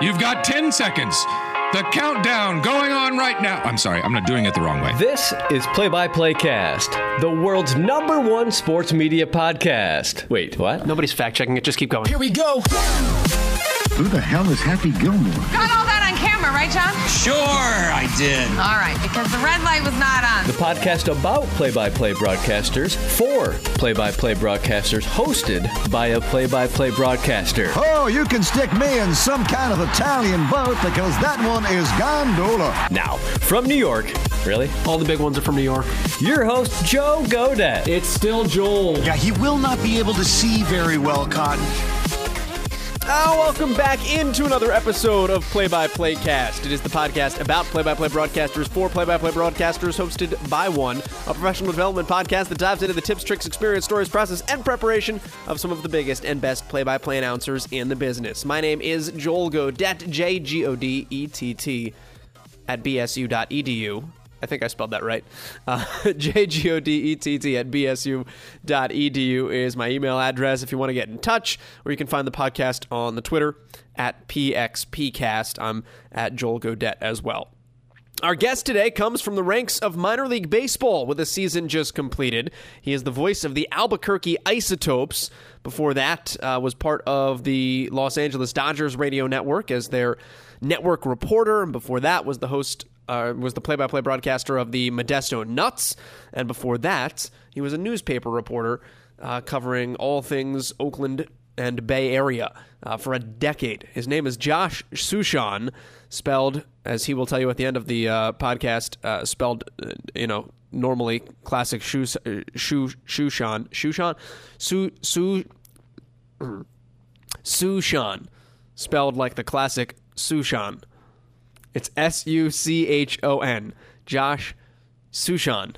You've got 10 seconds. The countdown going on right now. I'm sorry, I'm not doing it the wrong way. This is Play by Play Cast, the world's number one sports media podcast. Wait, what? Nobody's fact checking it. Just keep going. Here we go. Who the hell is Happy Gilmore? Got all that on camera, right, John? Sure, I did. All right, because the red light was not on. The podcast about play by play broadcasters for play by play broadcasters, hosted by a play by play broadcaster. Oh, you can stick me in some kind of Italian boat because that one is gondola. Now, from New York, really? All the big ones are from New York. Your host, Joe Godett. It's still Joel. Yeah, he will not be able to see very well, Cotton. Oh, welcome back into another episode of Play by Play Cast. It is the podcast about play by play broadcasters for play by play broadcasters, hosted by one, a professional development podcast that dives into the tips, tricks, experience, stories, process, and preparation of some of the biggest and best play by play announcers in the business. My name is Joel Godett, J G O D E T T, at bsu.edu. I think I spelled that right. Uh, J-G-O-D-E-T-T at bsu.edu is my email address if you want to get in touch, or you can find the podcast on the Twitter at PXPcast. I'm at Joel Godett as well. Our guest today comes from the ranks of minor league baseball with a season just completed. He is the voice of the Albuquerque Isotopes. Before that, uh, was part of the Los Angeles Dodgers radio network as their network reporter, and before that was the host uh, was the play-by-play broadcaster of the Modesto Nuts, and before that, he was a newspaper reporter uh, covering all things Oakland and Bay Area uh, for a decade. His name is Josh Suchon, spelled as he will tell you at the end of the uh, podcast, uh, spelled uh, you know normally classic Shushan Shushan Su Su Suchon, spelled like the classic Suchon. It's S U C H O N. Josh Suchon.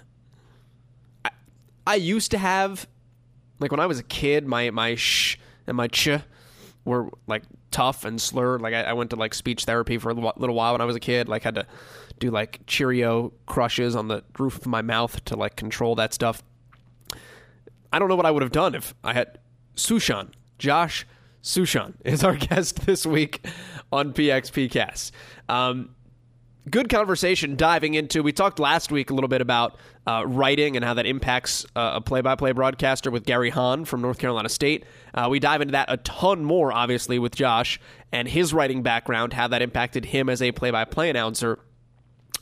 I, I used to have, like when I was a kid, my my sh and my ch were like tough and slurred. Like I, I went to like speech therapy for a little, while when I was a kid. Like had to do like Cheerio crushes on the roof of my mouth to like control that stuff. I don't know what I would have done if I had Suchon. Josh Suchon is our guest this week on PXP Cast. Um, good conversation diving into. We talked last week a little bit about uh, writing and how that impacts uh, a play-by-play broadcaster with Gary Hahn from North Carolina State. Uh, we dive into that a ton more, obviously, with Josh and his writing background, how that impacted him as a play-by-play announcer,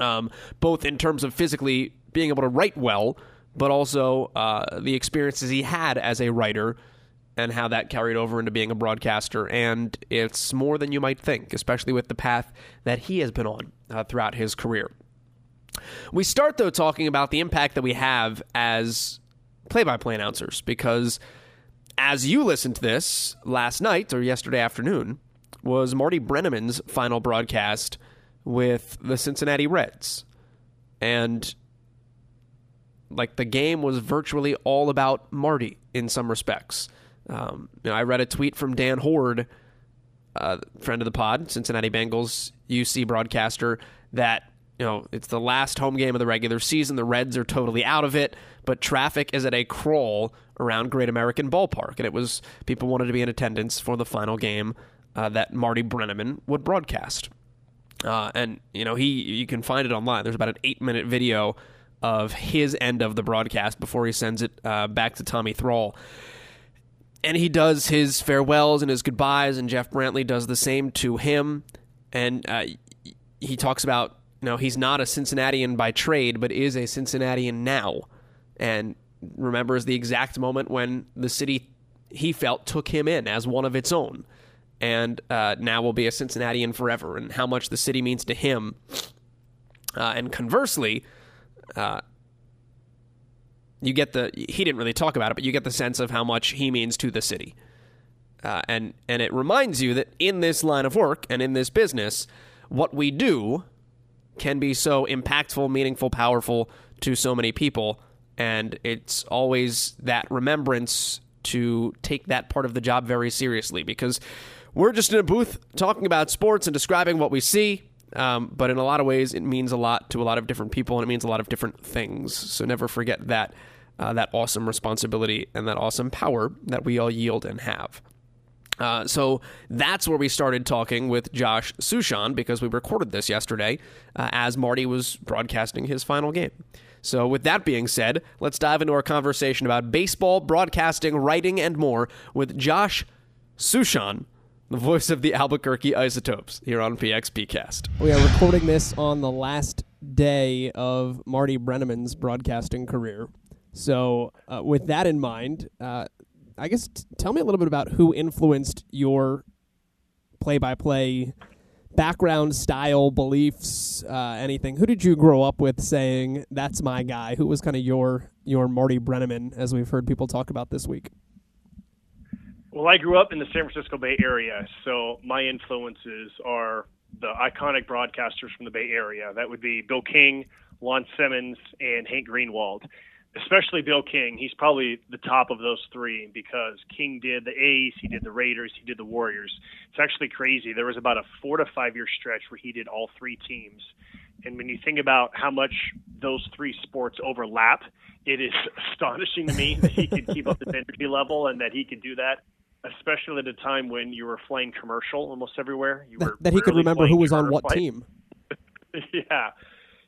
um, both in terms of physically being able to write well, but also uh, the experiences he had as a writer and how that carried over into being a broadcaster. And it's more than you might think, especially with the path that he has been on uh, throughout his career. We start, though, talking about the impact that we have as play by play announcers, because as you listened to this last night or yesterday afternoon, was Marty Brennaman's final broadcast with the Cincinnati Reds. And like the game was virtually all about Marty in some respects. Um, you know, I read a tweet from Dan Hoard, uh, friend of the pod, Cincinnati Bengals UC broadcaster, that you know it's the last home game of the regular season. The Reds are totally out of it, but traffic is at a crawl around Great American Ballpark, and it was people wanted to be in attendance for the final game uh, that Marty Brennaman would broadcast. Uh, and you know he you can find it online. There's about an eight minute video of his end of the broadcast before he sends it uh, back to Tommy Thrall and he does his farewells and his goodbyes, and Jeff Brantley does the same to him. And uh, he talks about, you know, he's not a Cincinnatian by trade, but is a Cincinnatian now, and remembers the exact moment when the city he felt took him in as one of its own, and uh, now will be a Cincinnatian forever, and how much the city means to him. Uh, and conversely, uh, you get the he didn't really talk about it, but you get the sense of how much he means to the city. Uh, and and it reminds you that in this line of work and in this business, what we do can be so impactful, meaningful, powerful to so many people, and it's always that remembrance to take that part of the job very seriously because we're just in a booth talking about sports and describing what we see. Um, but in a lot of ways, it means a lot to a lot of different people, and it means a lot of different things. So never forget that uh, that awesome responsibility and that awesome power that we all yield and have. Uh, so that's where we started talking with Josh Suchon because we recorded this yesterday uh, as Marty was broadcasting his final game. So, with that being said, let's dive into our conversation about baseball, broadcasting, writing, and more with Josh Suchon, the voice of the Albuquerque Isotopes, here on PXPcast. We are recording this on the last day of Marty Brennaman's broadcasting career. So, uh, with that in mind, uh, I guess t- tell me a little bit about who influenced your play-by-play background, style, beliefs, uh, anything. Who did you grow up with saying that's my guy? Who was kind of your your Marty Brennaman, as we've heard people talk about this week? Well, I grew up in the San Francisco Bay Area, so my influences are the iconic broadcasters from the Bay Area. That would be Bill King, Lon Simmons, and Hank Greenwald especially Bill King. He's probably the top of those three because King did the A's, he did the Raiders, he did the Warriors. It's actually crazy. There was about a four to five year stretch where he did all three teams. And when you think about how much those three sports overlap, it is astonishing to me that he could keep up his energy level and that he could do that, especially at a time when you were flying commercial almost everywhere. You were that, that he could remember who was on what flight. team. yeah,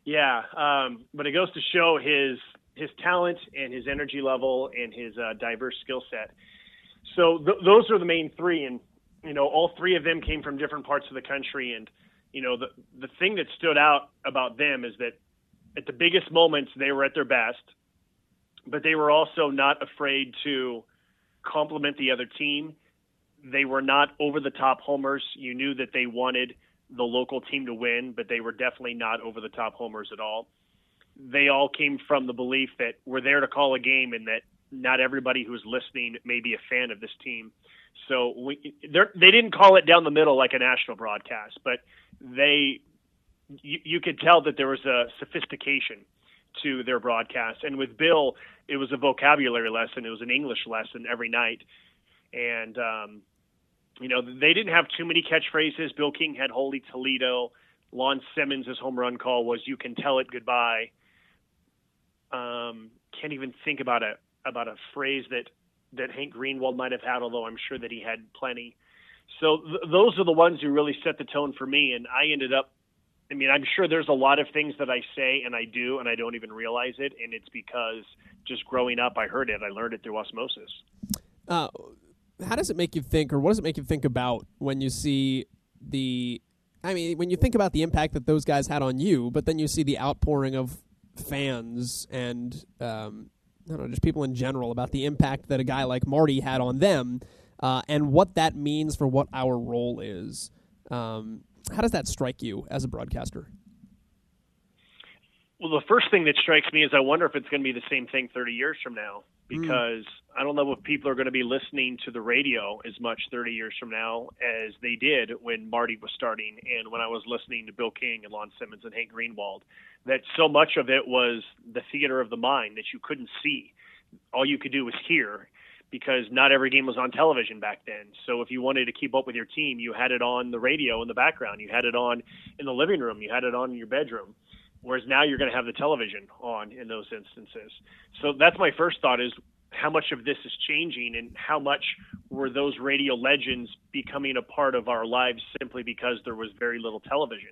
yeah. Um, but it goes to show his his talent and his energy level and his uh, diverse skill set. So th- those are the main three, and you know, all three of them came from different parts of the country. And you know, the the thing that stood out about them is that at the biggest moments they were at their best, but they were also not afraid to compliment the other team. They were not over the top homers. You knew that they wanted the local team to win, but they were definitely not over the top homers at all they all came from the belief that we're there to call a game and that not everybody who's listening may be a fan of this team. So we, they didn't call it down the middle like a national broadcast, but they you, you could tell that there was a sophistication to their broadcast. And with Bill, it was a vocabulary lesson. It was an English lesson every night, and um, you know they didn't have too many catchphrases. Bill King had "Holy Toledo." Lon Simmons' home run call was "You can tell it goodbye." um, can't even think about a about a phrase that that Hank Greenwald might have had, although I'm sure that he had plenty. So th- those are the ones who really set the tone for me, and I ended up. I mean, I'm sure there's a lot of things that I say and I do, and I don't even realize it, and it's because just growing up, I heard it, I learned it through osmosis. Uh, how does it make you think, or what does it make you think about when you see the? I mean, when you think about the impact that those guys had on you, but then you see the outpouring of fans and um, I don't know, just people in general about the impact that a guy like Marty had on them uh, and what that means for what our role is. Um, how does that strike you as a broadcaster? Well, the first thing that strikes me is I wonder if it's going to be the same thing 30 years from now hmm. because mm. I don't know if people are going to be listening to the radio as much 30 years from now as they did when Marty was starting and when I was listening to Bill King and Lon Simmons and Hank Greenwald. That so much of it was the theater of the mind that you couldn't see. All you could do was hear because not every game was on television back then. So if you wanted to keep up with your team, you had it on the radio in the background, you had it on in the living room, you had it on in your bedroom whereas now you're going to have the television on in those instances. So that's my first thought is how much of this is changing and how much were those radio legends becoming a part of our lives simply because there was very little television.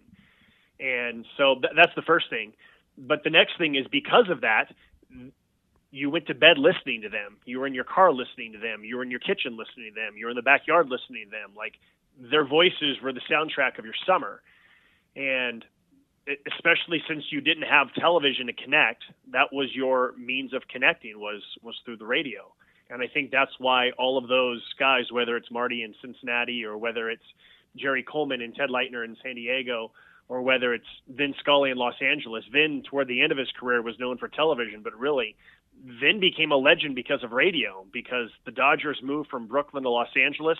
And so th- that's the first thing. But the next thing is because of that, you went to bed listening to them. You were in your car listening to them. You were in your kitchen listening to them. You were in the backyard listening to them. Like their voices were the soundtrack of your summer. And especially since you didn't have television to connect, that was your means of connecting was was through the radio. And I think that's why all of those guys, whether it's Marty in Cincinnati or whether it's Jerry Coleman and Ted Leitner in San Diego, or whether it's Vin Scully in Los Angeles. Vin, toward the end of his career, was known for television, but really, Vin became a legend because of radio. Because the Dodgers moved from Brooklyn to Los Angeles,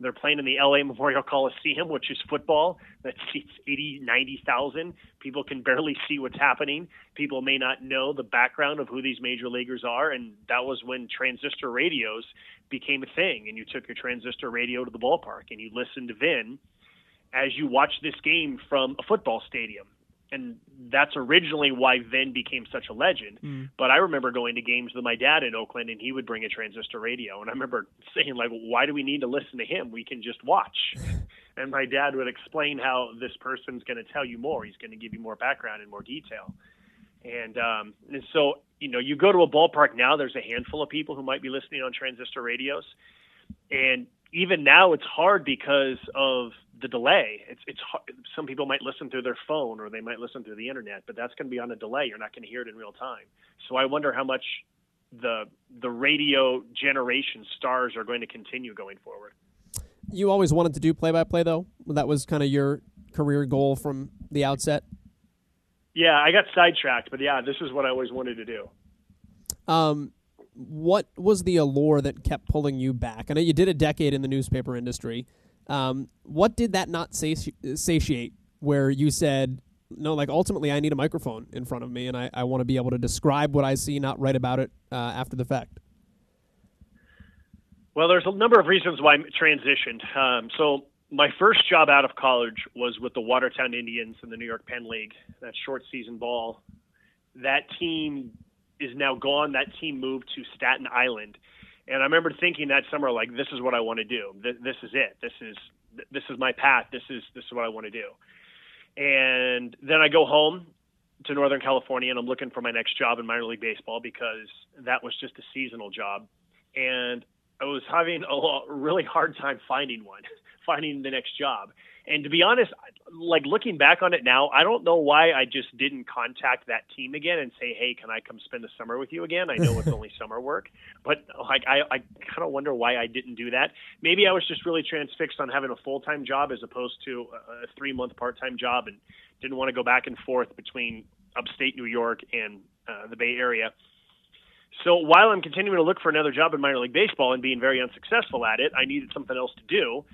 they're playing in the LA Memorial Coliseum, which is football that seats 80, 90,000. People can barely see what's happening. People may not know the background of who these major leaguers are. And that was when transistor radios became a thing. And you took your transistor radio to the ballpark and you listened to Vin as you watched this game from a football stadium. And that's originally why Vin became such a legend. Mm. But I remember going to games with my dad in Oakland, and he would bring a transistor radio, and I remember saying like, "Why do we need to listen to him? We can just watch." and my dad would explain how this person's going to tell you more. He's going to give you more background and more detail. And um, and so you know, you go to a ballpark now. There's a handful of people who might be listening on transistor radios, and even now it's hard because of the delay. It's it's hard. some people might listen through their phone or they might listen through the internet, but that's going to be on a delay. You're not going to hear it in real time. So I wonder how much the the radio generation stars are going to continue going forward. You always wanted to do play by play though. That was kind of your career goal from the outset. Yeah, I got sidetracked, but yeah, this is what I always wanted to do. Um, what was the allure that kept pulling you back? I know you did a decade in the newspaper industry. Um, what did that not sati- satiate? Where you said, no, like ultimately, I need a microphone in front of me, and I, I want to be able to describe what I see, not write about it uh, after the fact. Well, there's a number of reasons why I transitioned. Um, so my first job out of college was with the Watertown Indians in the New York Penn League, that short season ball. That team is now gone. That team moved to Staten Island. And I remember thinking that summer, like, this is what I want to do. This, is it. This is this is my path. This is this is what I want to do. And then I go home to Northern California, and I'm looking for my next job in minor league baseball because that was just a seasonal job, and I was having a really hard time finding one, finding the next job. And to be honest, like looking back on it now, I don't know why I just didn't contact that team again and say, "Hey, can I come spend the summer with you again?" I know it's only summer work, but like I, I kind of wonder why I didn't do that. Maybe I was just really transfixed on having a full time job as opposed to a three month part time job, and didn't want to go back and forth between upstate New York and uh, the Bay Area. So while I'm continuing to look for another job in minor league baseball and being very unsuccessful at it, I needed something else to do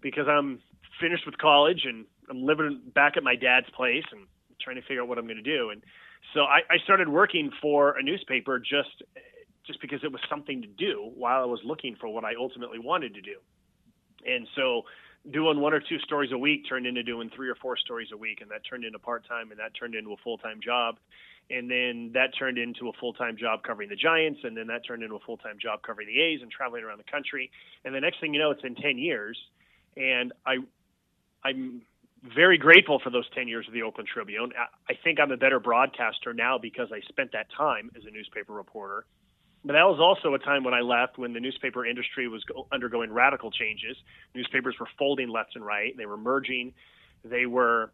because I'm finished with college and I'm living back at my dad's place and trying to figure out what I'm going to do. And so I, I started working for a newspaper just just because it was something to do while I was looking for what I ultimately wanted to do. And so doing one or two stories a week turned into doing three or four stories a week and that turned into part-time and that turned into a full-time job and then that turned into a full-time job covering the Giants, and then that turned into a full-time job covering the A's and traveling around the country. And the next thing you know, it's been 10 years, and I, I'm very grateful for those 10 years of the Oakland Tribune. I think I'm a better broadcaster now because I spent that time as a newspaper reporter. But that was also a time when I left when the newspaper industry was undergoing radical changes. Newspapers were folding left and right. They were merging. They were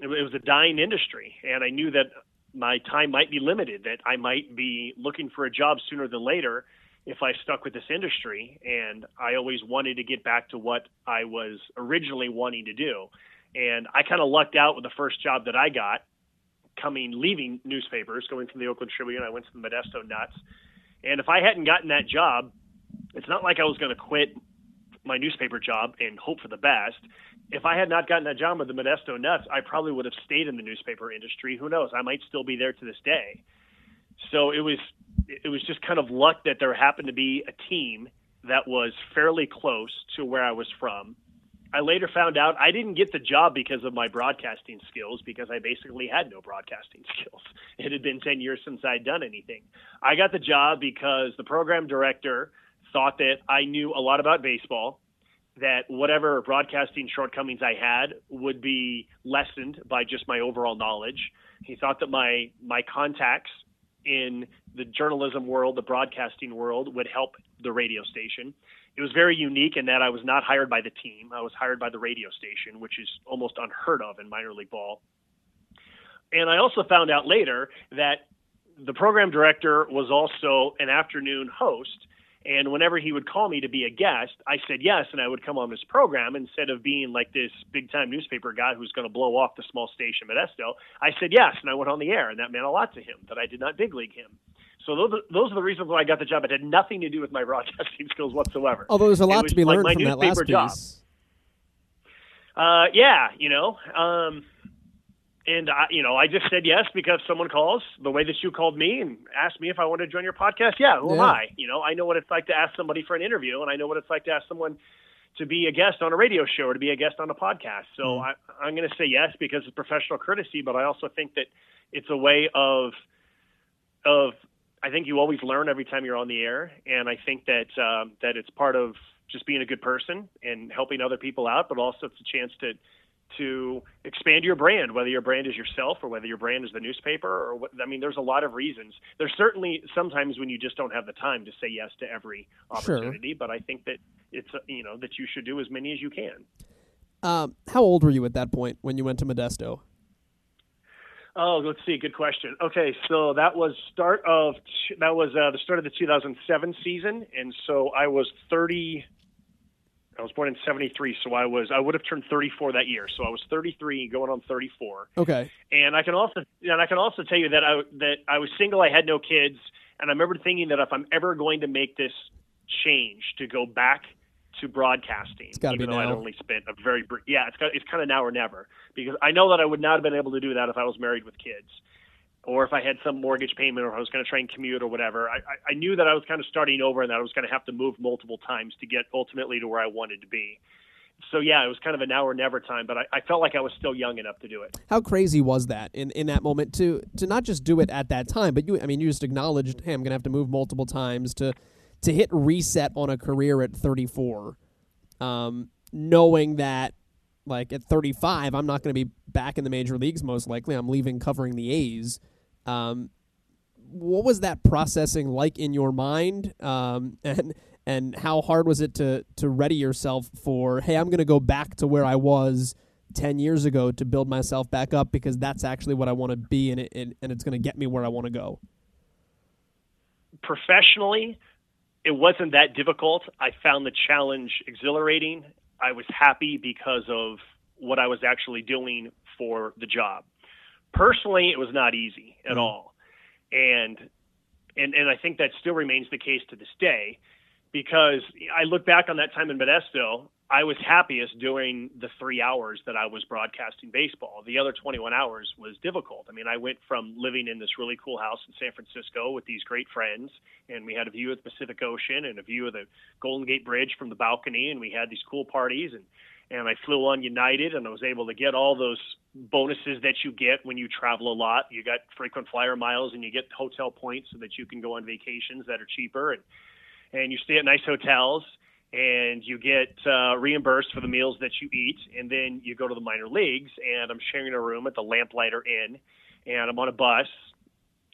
it was a dying industry, and I knew that my time might be limited, that I might be looking for a job sooner than later if I stuck with this industry. And I always wanted to get back to what I was originally wanting to do. And I kind of lucked out with the first job that I got coming, leaving newspapers, going from the Oakland Tribune. I went to the Modesto Nuts. And if I hadn't gotten that job, it's not like I was going to quit my newspaper job and hope for the best if I had not gotten that job with the Modesto Nuts, I probably would have stayed in the newspaper industry. Who knows? I might still be there to this day. So it was it was just kind of luck that there happened to be a team that was fairly close to where I was from. I later found out I didn't get the job because of my broadcasting skills because I basically had no broadcasting skills. It had been 10 years since I'd done anything. I got the job because the program director thought that I knew a lot about baseball that whatever broadcasting shortcomings I had would be lessened by just my overall knowledge. He thought that my my contacts in the journalism world, the broadcasting world, would help the radio station. It was very unique in that I was not hired by the team. I was hired by the radio station, which is almost unheard of in minor league ball. And I also found out later that the program director was also an afternoon host and whenever he would call me to be a guest, I said yes, and I would come on his program instead of being like this big time newspaper guy who's going to blow off the small station Modesto. I said yes, and I went on the air, and that meant a lot to him that I did not big league him. So those are, those are the reasons why I got the job. It had nothing to do with my broadcasting skills whatsoever. Although there's a lot to be like learned from that last job. piece. Uh, yeah, you know. Um, and I, you know, I just said yes because someone calls the way that you called me and asked me if I wanted to join your podcast. Yeah, who am I? You know, I know what it's like to ask somebody for an interview, and I know what it's like to ask someone to be a guest on a radio show or to be a guest on a podcast. So Mm. I, I'm going to say yes because it's professional courtesy, but I also think that it's a way of of I think you always learn every time you're on the air, and I think that um, that it's part of just being a good person and helping other people out, but also it's a chance to to expand your brand, whether your brand is yourself or whether your brand is the newspaper or what. I mean, there's a lot of reasons. There's certainly sometimes when you just don't have the time to say yes to every Sure. opportunity, but I think that it's uh, you know that you should do as many as you can. Um, how old were you at that point when you went to Modesto? Oh, let's see. Good question. Okay, so that was start of that was uh, the start of the 2007 season, and so I was 30. I was born in 73, so I was I would have turned 34 that year. So I was 33, going on 34. Okay. And I can also and I can also tell you that I that I was single. I had no kids, and I remember thinking that if I'm ever going to make this change to go back to broadcasting, It's gotta even be though I'd only spent a very brief, yeah, it's got, it's kind of now or never because I know that I would not have been able to do that if I was married with kids. Or if I had some mortgage payment, or if I was going to try and commute, or whatever, I, I, I knew that I was kind of starting over, and that I was going to have to move multiple times to get ultimately to where I wanted to be. So yeah, it was kind of a now or never time, but I, I felt like I was still young enough to do it. How crazy was that in, in that moment to to not just do it at that time, but you I mean you just acknowledged, hey, I'm gonna have to move multiple times to to hit reset on a career at 34, um, knowing that like at 35 I'm not going to be back in the major leagues most likely. I'm leaving covering the A's. Um, what was that processing like in your mind? Um, and and how hard was it to to ready yourself for hey, I'm going to go back to where I was 10 years ago to build myself back up because that's actually what I want to be and it, and, and it's going to get me where I want to go. professionally, it wasn't that difficult. I found the challenge exhilarating. I was happy because of what I was actually doing for the job. Personally, it was not easy at mm-hmm. all. And and and I think that still remains the case to this day because I look back on that time in Modesto, I was happiest during the 3 hours that I was broadcasting baseball. The other 21 hours was difficult. I mean, I went from living in this really cool house in San Francisco with these great friends and we had a view of the Pacific Ocean and a view of the Golden Gate Bridge from the balcony and we had these cool parties and and I flew on United and I was able to get all those bonuses that you get when you travel a lot. You got frequent flyer miles and you get hotel points so that you can go on vacations that are cheaper and and you stay at nice hotels and you get uh, reimbursed for the meals that you eat and then you go to the minor leagues and I'm sharing a room at the Lamplighter Inn and I'm on a bus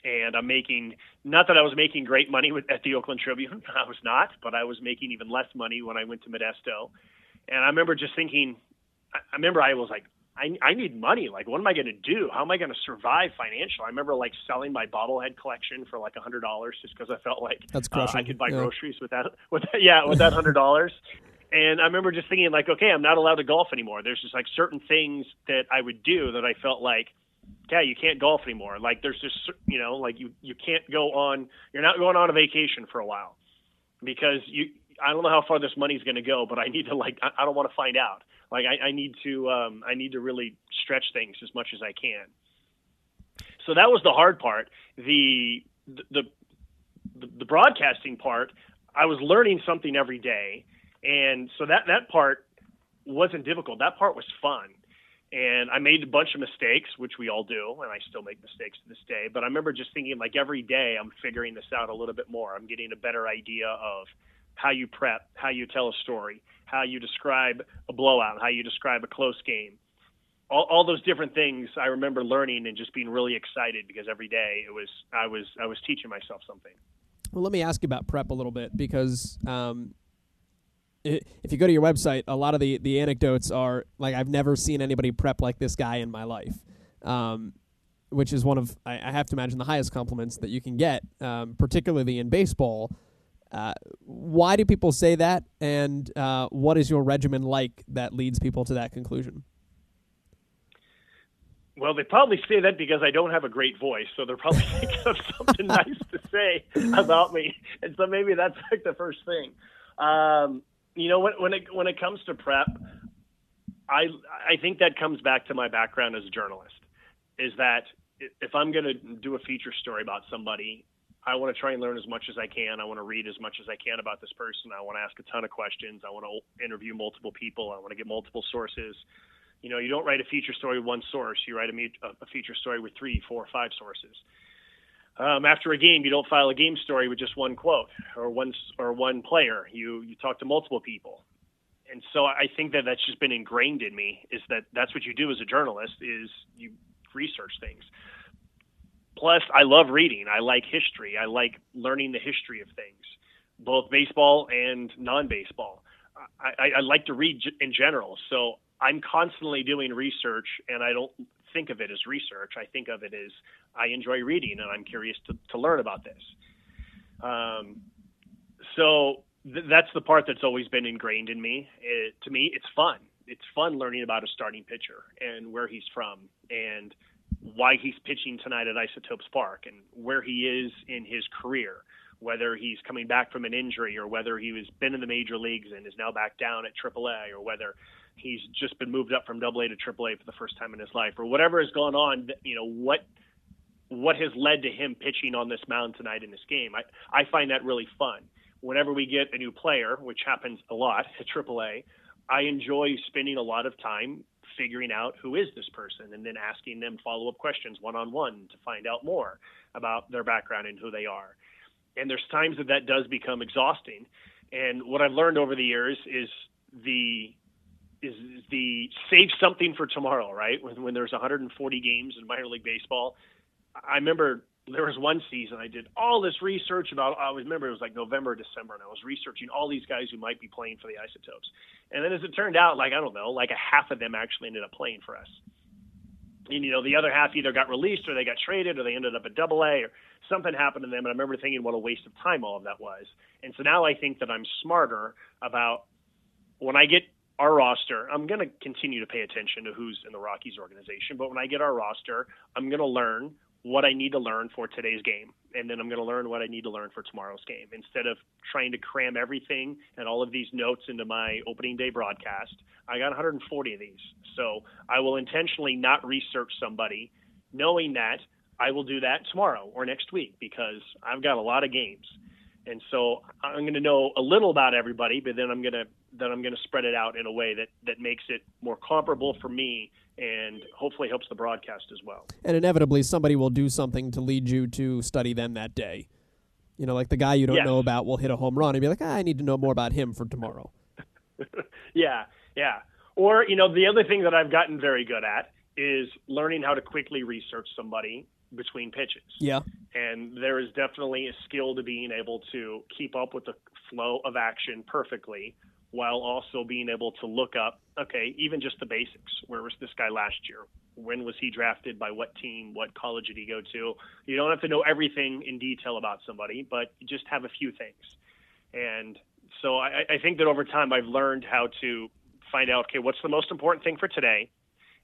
and I'm making not that I was making great money with, at the Oakland Tribune. I was not, but I was making even less money when I went to Modesto. And I remember just thinking, I, I remember I was like, I, I need money. Like, what am I going to do? How am I going to survive financially? I remember like selling my bobblehead collection for like a hundred dollars just because I felt like That's uh, I could buy Yeah. groceries with that. With that, yeah, with that hundred dollars. And I remember just thinking like, okay, I'm not allowed to golf anymore. There's just like certain things that I would do that I felt like, yeah, you can't golf anymore. Like there's just you know like you you can't go on. You're not going on a vacation for a while because you. I don't know how far this money's going to go, but I need to like. I, I don't want to find out. Like I, I need to. Um, I need to really stretch things as much as I can. So that was the hard part. The the the, the broadcasting part, I was learning something every day, and so that that part wasn't difficult. That part was fun, and I made a bunch of mistakes, which we all do, and I still make mistakes to this day. But I remember just thinking, like every day, I'm figuring this out a little bit more. I'm getting a better idea of how you prep, how you tell a story, how you describe a blowout, how you describe a close game. All, all those different things I remember learning and just being really excited because every day it was I was I was teaching myself something. Well, let me ask you about prep a little bit because um, i if you go to your website, a lot of the, the anecdotes are like, I've never seen anybody prep like this guy in my life, um, which is one of, I, I have to imagine, the highest compliments that you can get, um, particularly in baseball. Uh, why do people say that? And uh, what is your regimen like that leads people to that conclusion? Well, they probably say that because I don't have a great voice, so they're probably thinking of something nice to say about me, and so maybe that's like the first thing. Um, you know, when, when it when it comes to prep, I I think that comes back to my background as a journalist. Is that if I'm going to do a feature story about somebody, I want to try and learn as much as I can. I want to read as much as I can about this person. I want to ask a ton of questions. I want to interview multiple people. I want to get multiple sources. You know, you don't write a feature story with one source. You write a, a feature story with three, four, five sources. Um, after a game, you don't file a game story with just one quote or one or one player. You you talk to multiple people, and so I think that that's just been ingrained in me. Is that that's what you do as a journalist? Is you research things. Plus, I love reading. I like history. I like learning the history of things, both baseball and non-baseball. I, I, I like to read in general, so I'm constantly doing research, and I don't think of it as research. I think of it as I enjoy reading, and I'm curious to, to learn about this. Um, so th- that's the part that's always been ingrained in me. It, to me, it's fun. It's fun learning about a starting pitcher and where he's from, and why he's pitching tonight at Isotopes Park and where he is in his career, whether he's coming back from an injury or whether he was been in the major leagues and is now back down at AAA or whether he's just been moved up from AA to AAA for the first time in his life or whatever has gone on, you know, what what has led to him pitching on this mound tonight in this game. I, I find that really fun. Whenever we get a new player, which happens a lot at AAA, I enjoy spending a lot of time figuring out who is this person and then asking them follow up questions one on one to find out more about their background and who they are. And there's times that that does become exhausting. And what I've learned over the years is the is the save something for tomorrow, right? When, when there's 140 games in minor league baseball, I remember there was one season I did all this research about. I remember it was like November, December, and I was researching all these guys who might be playing for the Isotopes. And then as it turned out, like I don't know, like a half of them actually ended up playing for us. And you know, the other half either got released or they got traded or they ended up at Double A or something happened to them. And I remember thinking what a waste of time all of that was. And so now I think that I'm smarter about when I get our roster, I'm going to continue to pay attention to who's in the Rockies organization. But when I get our roster, I'm going to learn what I need to learn for today's game. And then I'm going to learn what I need to learn for tomorrow's game. Instead of trying to cram everything and all of these notes into my opening day broadcast, I got 140 of these. So I will intentionally not research somebody knowing that I will do that tomorrow or next week because I've got a lot of games. And so I'm going to know a little about everybody, but then I'm going to then I'm going to spread it out in a way that that makes it more comparable for me and hopefully helps the broadcast as well. And inevitably, somebody will do something to lead you to study them that day. You know, like the guy you don't yes. know about will hit a home run and be like, ah, I need to know more about him for tomorrow. yeah, yeah. Or, you know, the other thing that I've gotten very good at is learning how to quickly research somebody between pitches. Yeah. And there is definitely a skill to being able to keep up with the flow of action perfectly while also being able to look up, okay, even just the basics. Where was this guy last year? When was he drafted? By what team? What college did he go to? You don't have to know everything in detail about somebody, but just have a few things. And so I, I think that over time I've learned how to find out, okay, what's the most important thing for today?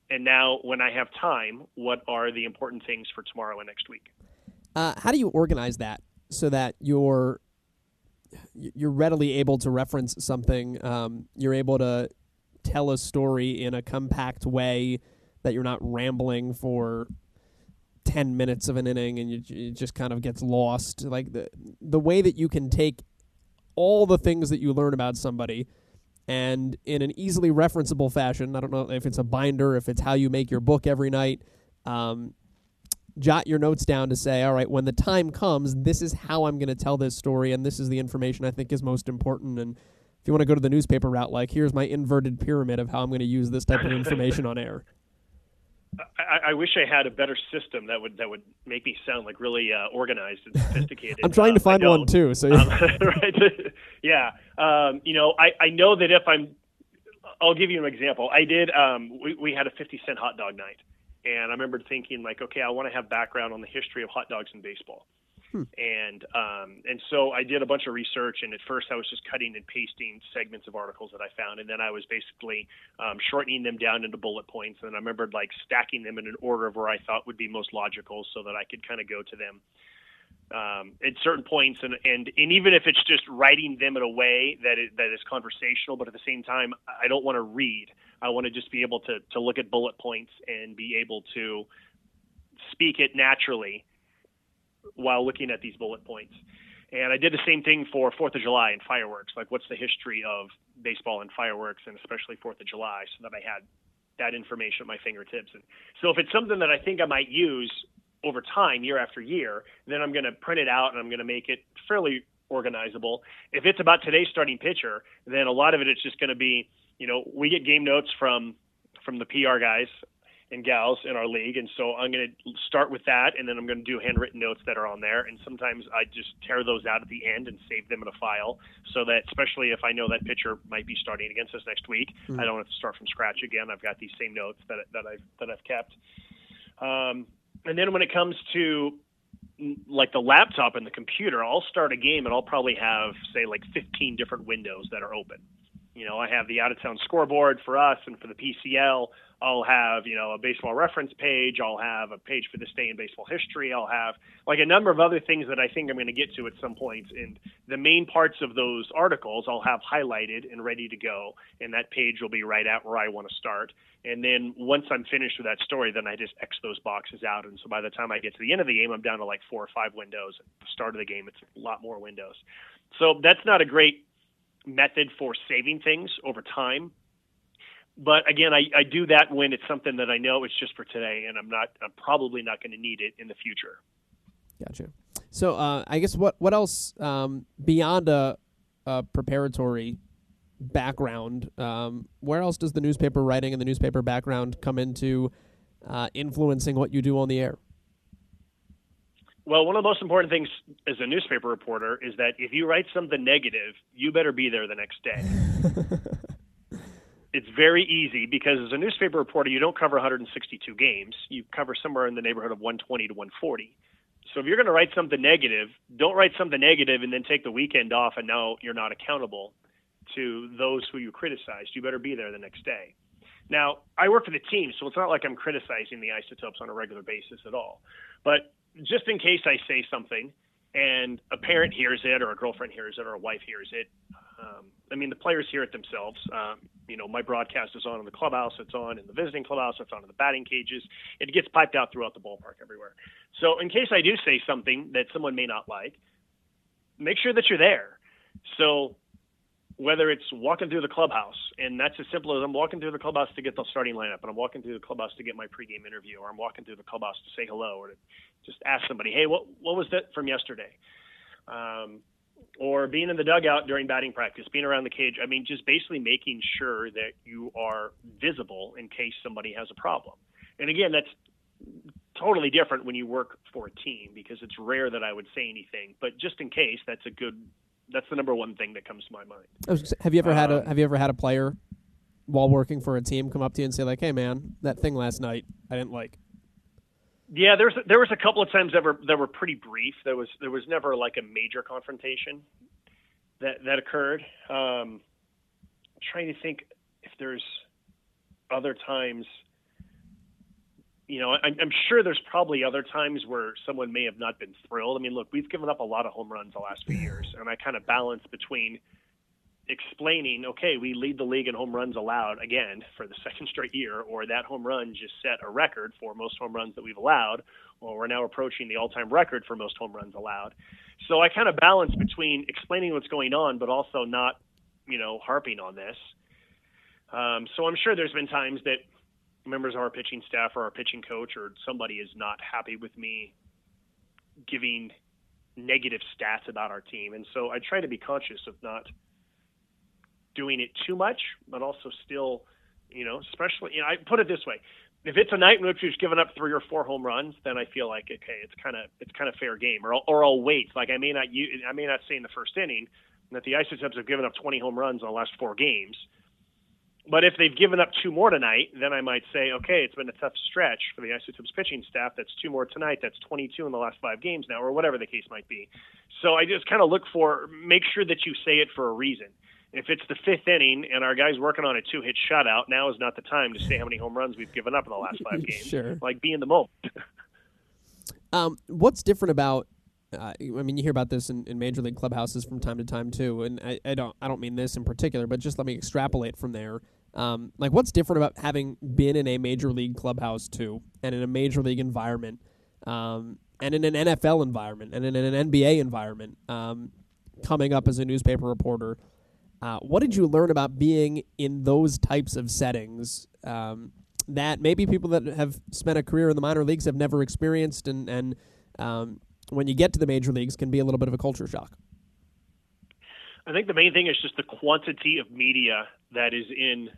And now, when I have time, what are the important things for tomorrow and next week? Uh, how do you organize that so that you're you're readily able to reference something. Um, you're able to tell a story in a compact way that you're not rambling for 10 minutes of an inning and you, it just kind of gets lost like the the way that you can take all the things that you learn about somebody and in an easily referenceable fashion i don't know if it's a binder if it's how you make your book every night um, jot your notes down to say, all right, when the time comes, this is how I'm going to tell this story, and this is the information I think is most important. And if you want to go to the newspaper route, like here's my inverted pyramid of how I'm going to use this type of information on air. I, I, wish I had a better system that would that would make me sound like really uh, organized and sophisticated. I'm trying to find one too. So yeah. Um, right, yeah. Um, you know, I, I know that if I'm, I'll give you an example. I did. Um, we we had a 50 cent hot dog night, and I remember thinking like, okay, I want to have background on the history of hot dogs in baseball. Hmm. And um, and so I did a bunch of research, and at first I was just cutting and pasting segments of articles that I found, and then I was basically um, shortening them down into bullet points. And I remembered like stacking them in an order of where I thought would be most logical, so that I could kind of go to them um, at certain points, and, and and even if it's just writing them in a way that is, that is conversational, but at the same time, I don't want to read. I want to just be able to to look at bullet points and be able to speak it naturally while looking at these bullet points. And I did the same thing for Fourth of July and fireworks. Like, what's the history of baseball and fireworks, and especially Fourth of July, so that I had that information at my fingertips. And so, if it's something that I think I might use over time, year after year, then I'm going to print it out and I'm going to make it fairly organizable. If it's about today's starting pitcher, then a lot of it is just going to be, you know, we get game notes from from the PR guys and gals in our league, and so I'm going to start with that, and then I'm going to do handwritten notes that are on there, and sometimes I just tear those out at the end and save them in a file, so that especially if I know that pitcher might be starting against us next week, mm-hmm. I don't have to start from scratch again. I've got these same notes that that I've that I've kept. Um, and then when it comes to mm, like the laptop and the computer, I'll start a game and I'll probably have say like 15 different windows that are open. You know, I have the out of town scoreboard for us and for the PCL. I'll have, you know, a baseball reference page. I'll have a page for this day in baseball history. I'll have like a number of other things that I think I'm going to get to at some point. And the main parts of those articles I'll have highlighted and ready to go. And that page will be right at where I want to start. And then once I'm finished with that story, then I just X those boxes out. And so by the time I get to the end of the game, I'm down to like four or five windows. At the start of the game, it's a lot more windows. So that's not a great method for saving things over time. But again, I, I do that when it's something that I know it's just for today, and I'm not. I'm probably not going to need it in the future. Gotcha. So uh, I guess what what else um, beyond a, a preparatory background? Um, where else does the newspaper writing and the newspaper background come into uh, influencing what you do on the air? Well, one of the most important things as a newspaper reporter is that if you write something negative, you better be there the next day. it's very easy because as a newspaper reporter, you don't cover 162 games. You cover somewhere in the neighborhood of 120 to 140. So if you're going to write something negative, don't write something negative and then take the weekend off and now you're not accountable to those who you criticized. You better be there the next day. Now, I work for the team, so it's not like I'm criticizing the isotopes on a regular basis at all. But just in case I say something and a parent hears it or a girlfriend hears it or a wife hears it, um, I mean, the players hear it themselves. Um, you know, my broadcast is on in the clubhouse, it's on in the visiting clubhouse, it's on in the batting cages. It gets piped out throughout the ballpark everywhere. So, in case I do say something that someone may not like, make sure that you're there. So, whether it's walking through the clubhouse, and that's as simple as I'm walking through the clubhouse to get the starting lineup, and I'm walking through the clubhouse to get my pregame interview, or I'm walking through the clubhouse to say hello, or to just ask somebody, hey, what what was that from yesterday? Um, or being in the dugout during batting practice, being around the cage. I mean, just basically making sure that you are visible in case somebody has a problem. And again, that's totally different when you work for a team because it's rare that I would say anything. But just in case, that's a good that's the number one thing that comes to my mind. Have you ever um, had a um, Have you ever had a player while working for a team come up to you and say like, "Hey, man, that thing last night I didn't like." Yeah, there's there was a couple of times that were that were pretty brief. There was there was never like a major confrontation that that occurred. Um, I'm trying to think if there's other times you know, I'm, I'm sure there's probably other times where someone may have not been thrilled. I mean, look, we've given up a lot of home runs the last few years, and I kind of balance between explaining, okay, we lead the league in home runs allowed again for the second straight year, or that home run just set a record for most home runs that we've allowed, or we're now approaching the all-time record for most home runs allowed. So I kind of balance between explaining what's going on, but also not, you know, harping on this. Um, so I'm sure there's been times that members of our pitching staff or our pitching coach or somebody is not happy with me giving negative stats about our team. And so I try to be conscious of not doing it too much, but also still, you know, especially, you know, I put it this way. If it's a night in which we've given up three or four home runs, then I feel like okay, it's kind of it's kind of fair game. Or I'll, or I'll wait. Like I may not I may not say in the first inning that the Isotopes have given up 20 home runs in the last four games, but if they've given up two more tonight, then I might say, okay, it's been a tough stretch for the Isotopes pitching staff. That's two more tonight. That's 22 in the last five games now, or whatever the case might be. So I just kind of look for, make sure that you say it for a reason. If it's the fifth inning and our guy's working on a two hit shutout, now is not the time to say how many home runs we've given up in the last five games. sure. Like, be in the moment. um, what's different about uh, I mean, you hear about this in, in, major league clubhouses from time to time too, and I, I, don't I don't mean this in particular, but just let me extrapolate from there. Um, like, what's different about having been in a major league clubhouse too, and in a major league environment, um, and in an NFL environment and in an NBA environment, um, coming up as a newspaper reporter, uh, what did you learn about being in those types of settings um, that maybe people that have spent a career in the minor leagues have never experienced, and and um, when you get to the major leagues, can be a little bit of a culture shock? I think the main thing is just the quantity of media that is in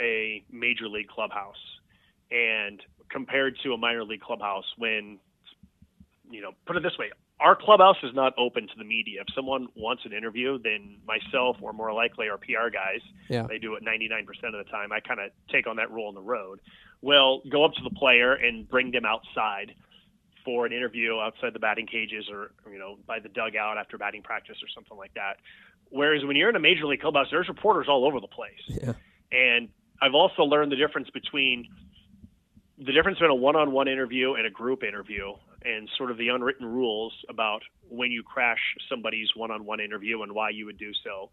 a major league clubhouse, and compared to a minor league clubhouse, when you know, put it this way, our clubhouse is not open to the media. If someone wants an interview, then myself or more likely our PR guys, Yeah. they do it 99% of the time. I kind of take on that role on the road. Will go up to the player and bring them outside for an interview outside the batting cages or you know by the dugout after batting practice or something like that. Whereas when you're in a major league clubhouse, there's reporters all over the place. Yeah. And I've also learned the difference between the difference between a one-on-one interview and a group interview and sort of the unwritten rules about when you crash somebody's one-on-one interview and why you would do so.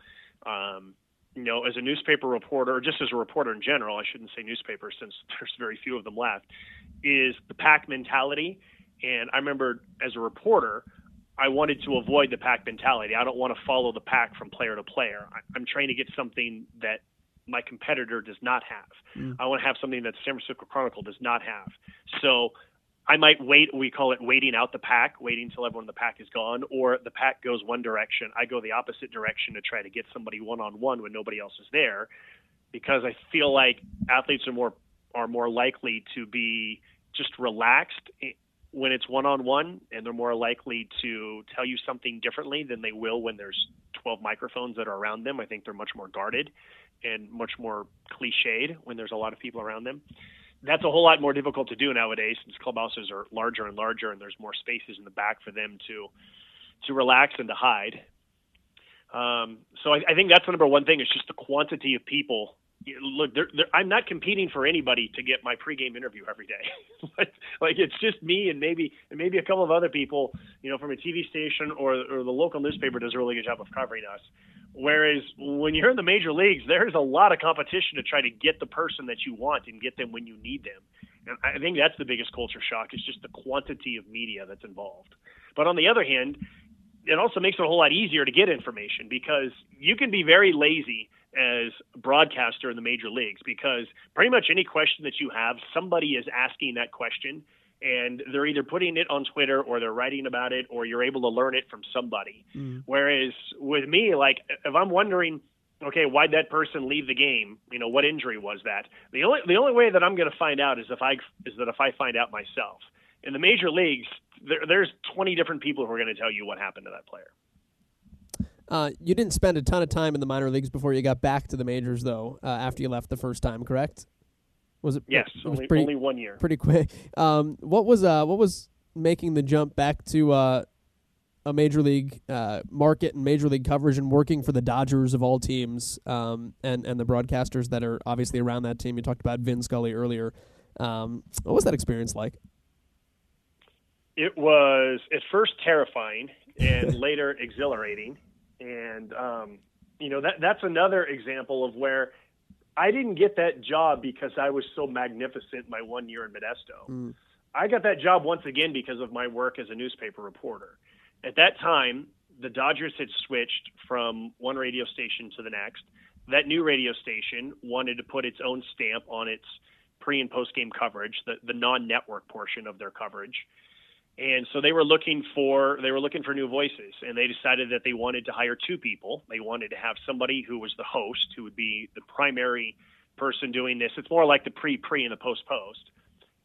Um, you know, as a newspaper reporter, or just as a reporter in general, I shouldn't say newspaper since there's very few of them left, is the pack mentality. And I remember as a reporter, I wanted to avoid the pack mentality. I don't want to follow the pack from player to player. I, I'm trying to get something that my competitor does not have. Mm. I want to have something that San Francisco Chronicle does not have. So I might wait. We call it waiting out the pack, waiting until everyone in the pack is gone, or the pack goes one direction. I go the opposite direction to try to get somebody one on one when nobody else is there, because I feel like athletes are more are more likely to be just relaxed when it's one on one, and they're more likely to tell you something differently than they will when there's 12 microphones that are around them. I think they're much more guarded and much more cliched when there's a lot of people around them that's a whole lot more difficult to do nowadays since clubhouses are larger and larger and there's more spaces in the back for them to to relax and to hide. Um, so I, I think that's the number one thing It's just the quantity of people. Look, they're, they're, I'm not competing for anybody to get my pregame interview every day. like, like it's just me and maybe and maybe a couple of other people, you know, from a TV station or or the local newspaper does a really good job of covering us. Whereas when you're in the major leagues, there's a lot of competition to try to get the person that you want and get them when you need them. And I think that's the biggest culture shock is just the quantity of media that's involved. But on the other hand, it also makes it a whole lot easier to get information because you can be very lazy as a broadcaster in the major leagues because pretty much any question that you have, somebody is asking that question and they're either putting it on Twitter or they're writing about it or you're able to learn it from somebody. Mm-hmm. Whereas with me, like if I'm wondering, okay, why'd that person leave the game? You know, what injury was that? The only the only way that I'm going to find out is if I is that if I find out myself. In the major leagues, there, there's 20 different people who are going to tell you what happened to that player. Uh, you didn't spend a ton of time in the minor leagues before you got back to the majors, though. Uh, after you left the first time, correct? Was it? Yes, it was only, pretty, only one year. pretty quick. Um, what was uh, what was making the jump back to uh, a major league uh, market and major league coverage and working for the Dodgers of all teams um, and and the broadcasters that are obviously around that team? You talked about Vin Scully earlier. Um, what was that experience like? It was at first terrifying and later exhilarating. And, um, you know, that, that's another example of where I didn't get that job because I was so magnificent my one year in Modesto. I got that job once again because of my work as a newspaper reporter. At that time, the Dodgers had switched from one radio station to the next. That new radio station wanted to put its own stamp on its pre and post game coverage, the, the non network portion of their coverage. And so they were looking for they were looking for new voices, and they decided that they wanted to hire two people. They wanted to have somebody who was the host, who would be the primary person doing this. It's more like the pre pre and the post post.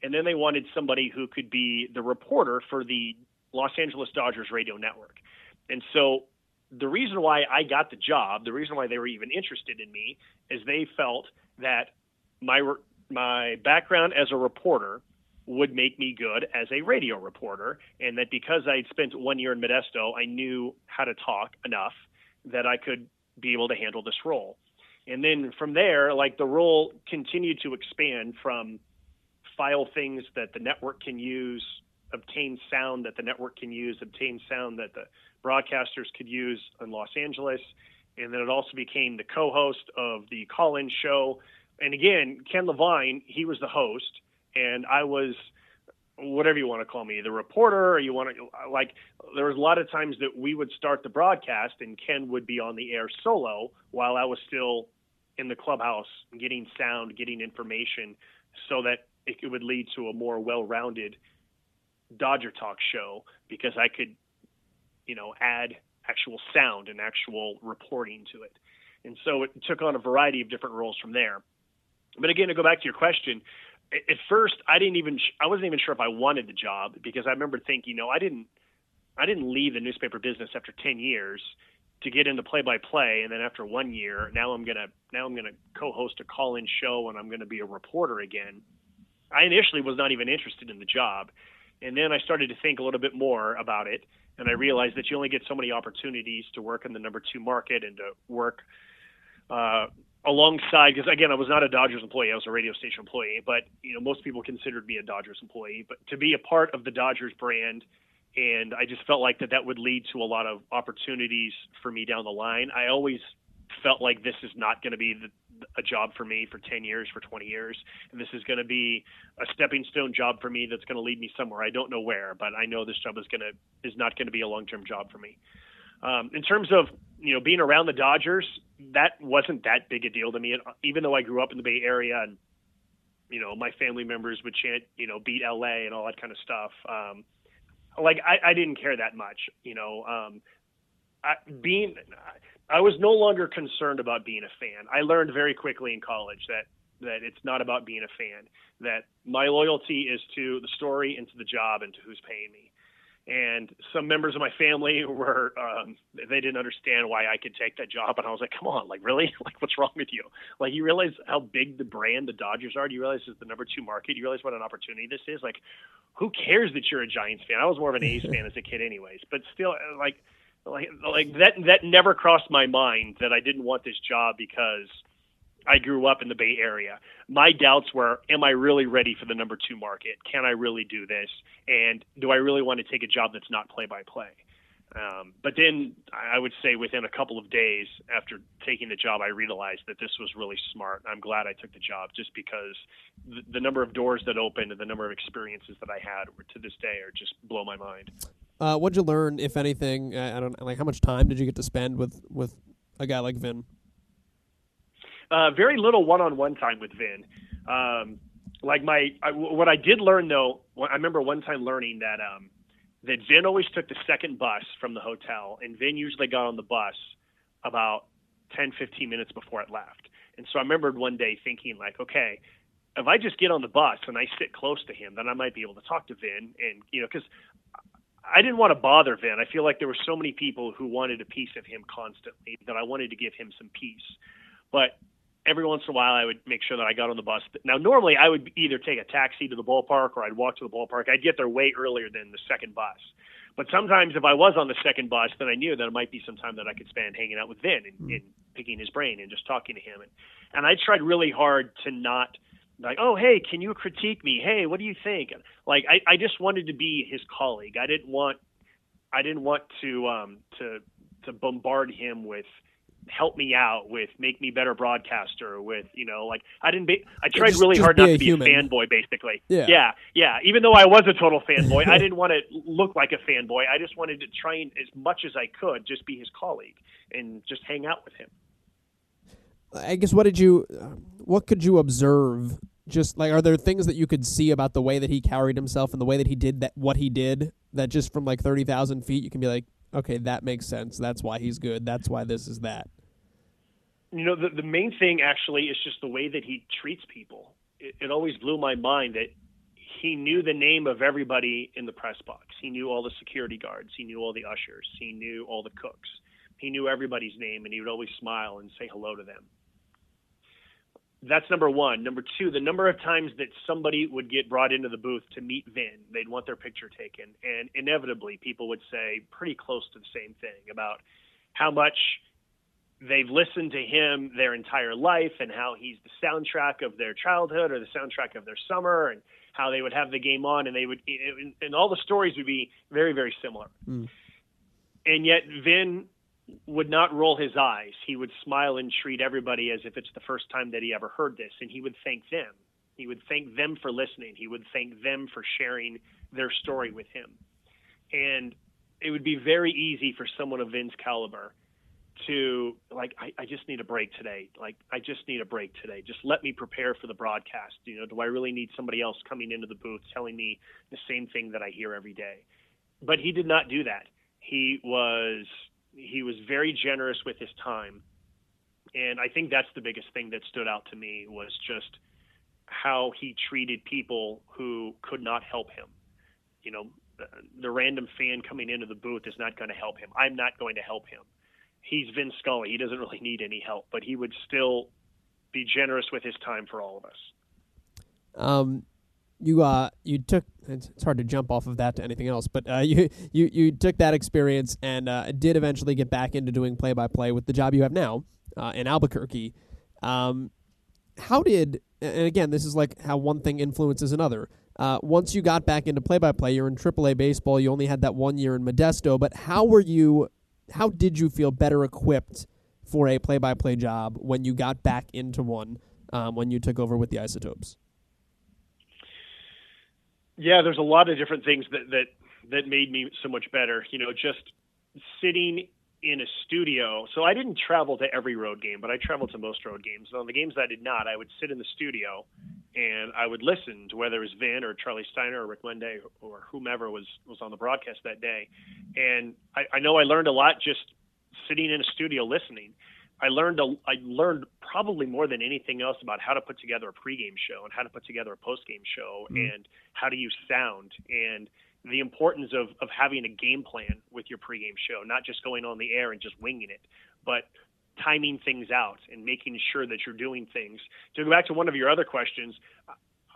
And then they wanted somebody who could be the reporter for the Los Angeles Dodgers radio network. And so the reason why I got the job, the reason why they were even interested in me, is they felt that my my background as a reporter would make me good as a radio reporter, and that because I had spent one year in Modesto, I knew how to talk enough that I could be able to handle this role. And then from there, like the role continued to expand from file things that the network can use, obtain sound that the network can use, obtain sound that the broadcasters could use in Los Angeles. And then it also became the co host of the call in show. And again, Ken Levine, he was the host, and I was whatever you want to call me, the reporter, or you want to like. There was a lot of times that we would start the broadcast, and Ken would be on the air solo while I was still in the clubhouse getting sound, getting information, so that it would lead to a more well-rounded Dodger Talk show because I could, you know, add actual sound and actual reporting to it. And so it took on a variety of different roles from there. But again, to go back to your question, at first I didn't even I wasn't even sure if I wanted the job because I remember thinking, you know, I didn't I didn't leave the newspaper business after 10 years to get into play by play and then after 1 year, now I'm going to now I'm going to co-host a call-in show and I'm going to be a reporter again. I initially was not even interested in the job. And then I started to think a little bit more about it and I realized that you only get so many opportunities to work in the number 2 market and to work uh, alongside because again I was not a Dodgers employee I was a radio station employee but you know most people considered me a Dodgers employee. But to be a part of the Dodgers brand and I just felt like that that would lead to a lot of opportunities for me down the line. I always felt like this is not going to be the, a job for me for 10 years for 20 years. And this is going to be a stepping stone job for me that's going to lead me somewhere. I don't know where but I know this job is going to is not going to be a long-term job for me um, in terms of you know being around the Dodgers, that wasn't that big a deal to me. Even though I grew up in the Bay Area and you know my family members would chant you know beat LA and all that kind of stuff. Um, like I, I didn't care that much. You know, um, I, being I was no longer concerned about being a fan. I learned very quickly in college that that it's not about being a fan. That my loyalty is to the story and to the job and to who's paying me and some members of my family were um, they didn't understand why I could take that job, and I was like, "Come on, like really? Like what's wrong with you? Like you realize how big the brand the Dodgers are? Do you realize it's the number two market? Do you realize what an opportunity this is? Like, who cares that you're a Giants fan? I was more of an A's fan as a kid, anyways. But still, uh, like, like, like that that never crossed my mind that I didn't want this job because I grew up in the Bay Area. My doubts were, am I really ready for the number two market? Can I really do this? And do I really want to take a job that's not play by play? but then I would say within a couple of days after taking the job, I realized that this was really smart. I'm glad I took the job just because the, the number of doors that opened and the number of experiences that I had were to this day are just blow my mind. Uh, what'd you learn, if anything? I don't like how much time did you get to spend with with a guy like Vin? Uh, very little one-on-one time with Vin. Um, like my, I, what I did learn though, I remember one time learning that um, that Vin always took the second bus from the hotel, and Vin usually got on the bus about 10, 15 minutes before it left. And so I remembered one day thinking like, okay, if I just get on the bus and I sit close to him, then I might be able to talk to Vin, and you know, because I didn't want to bother Vin. I feel like there were so many people who wanted a piece of him constantly that I wanted to give him some peace. But every once in a while I would make sure that I got on the bus. Now, normally I would either take a taxi to the ballpark or I'd walk to the ballpark. I'd get there way earlier than the second bus. But sometimes if I was on the second bus, then I knew that it might be some time that I could spend hanging out with Vin and, mm. and picking his brain and just talking to him. And, and I tried really hard to not like, oh, hey, can you critique me? Hey, what do you think? Like, I, I just wanted to be his colleague. I didn't want, I didn't want to, um, to, to bombard him with, help me out with make me better broadcaster with you know like i didn't be i tried just, really just hard not to be human. a fanboy basically Yeah. yeah yeah even though i was a total fanboy i didn't want to look like a fanboy i just wanted to train as much as i could just be his colleague and just hang out with him I guess what did you, what could you observe? Just like, are there things that you could see about the way that he carried himself and the way that he did that, what he did, that just from like thirty thousand feet, you can be like, okay, that makes sense. That's why he's good. That's why this is that. You know the, the main thing actually is just the way that he treats people. It, it always blew my mind that he knew the name of everybody in the press box. He knew all the security guards. He knew all the ushers. He knew all the cooks. He knew everybody's name and he would always smile and say hello to them. That's number one. Number two the number of times that somebody would get brought into the booth to meet vin they'd want their picture taken. And inevitably people would say pretty close to the same thing about how much they've listened to him their entire life and how he's the soundtrack of their childhood or the soundtrack of their summer and how they would have the game on and they would and all the stories would be very very similar Mm. and yet vin would not roll his eyes he would smile and treat everybody as if it's the first time that he ever heard this and he would thank them He would thank them for listening. He would thank them for sharing their story with him. And it would be very easy for someone of Vin's caliber to like I, I just need a break today. Like i just need a break today. Just let me prepare for the broadcast. You know do i really need somebody else coming into the booth telling me the same thing that i hear every day? But he did not do that. He was he was very generous with his time. And i think that's the biggest thing that stood out to me was just how he treated people who could not help him. You know the random fan coming into the booth is not going to help him. I'm not going to help him he's Vin Scully. He doesn't really need any help, but he would still be generous with his time for all of us. Um, you uh, you took it's, it's hard to jump off of that to anything else, but uh, you you you took that experience and uh, did eventually get back into doing play by play with the job you have now uh, in Albuquerque. Um, how did and again this is like how one thing influences another. Uh, once you got back into play by play, you're in AAA baseball. You only had that one year in Modesto, but how were you how did you feel better equipped for a play-by-play job when you got back into one um, when you took over with the Isotopes? Yeah, there's a lot of different things that that that made me so much better. You know, just sitting in a studio. So I didn't travel to every road game, but I traveled to most road games. And on the games that I did not, I would sit in the studio and I would listen to whether it was Vin or Charlie Steiner or Rick Monday or whomever was was on the broadcast that day. And I, I know I learned a lot just sitting in a studio listening. I learned a, I learned probably more than anything else about how to put together a pregame show and how to put together a postgame show mm. and how to use sound and the importance of, of having a game plan with your pregame show, not just going on the air and just winging it, but timing things out and making sure that you're doing things. To go back to one of your other questions,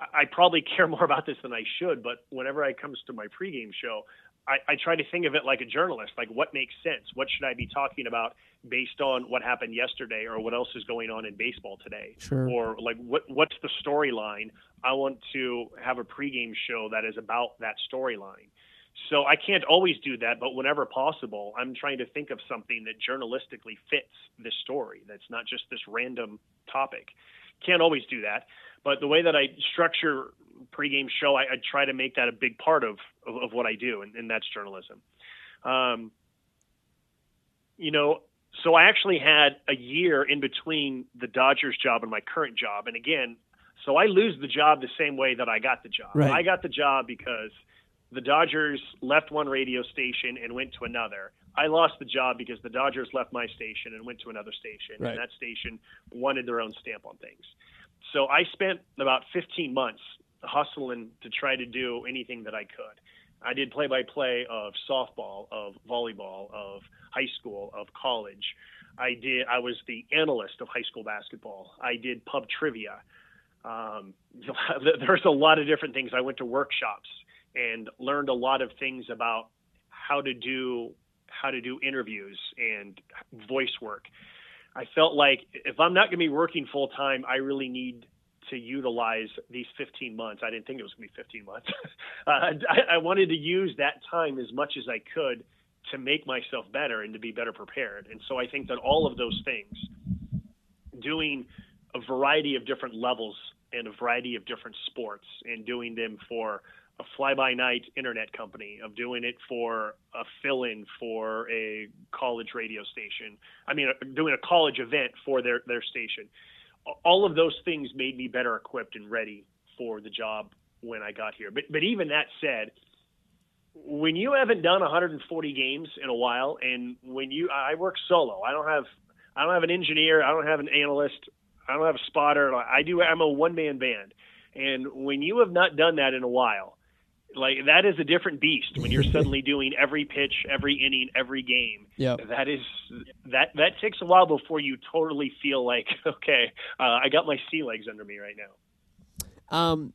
I, probably care more about this than I should, but whenever it comes to my pregame show, I, I try to think of it like a journalist, like what makes sense? What should I be talking about based on what happened yesterday or what else is going on in baseball today? Sure. Or like what what's the storyline? I want to have a pregame show that is about that storyline. So I can't always do that, but whenever possible, I'm trying to think of something that journalistically fits this story. That's not just this random topic. Can't always do that, but the way that I structure pregame show, I, I try to make that a big part of of, of what I do, and, and that's journalism. Um, you know, so I actually had a year in between the Dodgers job and my current job, and again, so I lose the job the same way that I got the job. Right. I got the job because the Dodgers left one radio station and went to another. I lost the job because the Dodgers left my station and went to another station, right. and that station wanted their own stamp on things. So I spent about 15 months hustling to try to do anything that I could. I did play by play of softball, of volleyball, of high school, of college. I did. I was the analyst of high school basketball. I did pub trivia. Um, there's a lot of different things. I went to workshops and learned a lot of things about how to do how to do interviews and voice work. I felt like if I'm not going to be working full time, I really need to utilize these 15 months. I didn't think it was going to be 15 months. uh, I, I wanted to use that time as much as I could to make myself better and to be better prepared. And so I think that all of those things, doing a variety of different levels and a variety of different sports and doing them for a fly by night internet company, of doing it for a fill in for a college radio station. I mean, doing a college event for their, their station. All of those things made me better equipped and ready for the job when I got here. But, but even that said, when you haven't done 140 games in a while, and when you, I work solo, I don't have, I don't have an engineer, I don't have an analyst, I don't have a spotter. I do. I'm a one man band, and when you have not done that in a while, like that is a different beast when you're suddenly doing every pitch, every inning, every game. Yeah, that is that that takes a while before you totally feel like okay, uh, I got my sea legs under me right now. Um,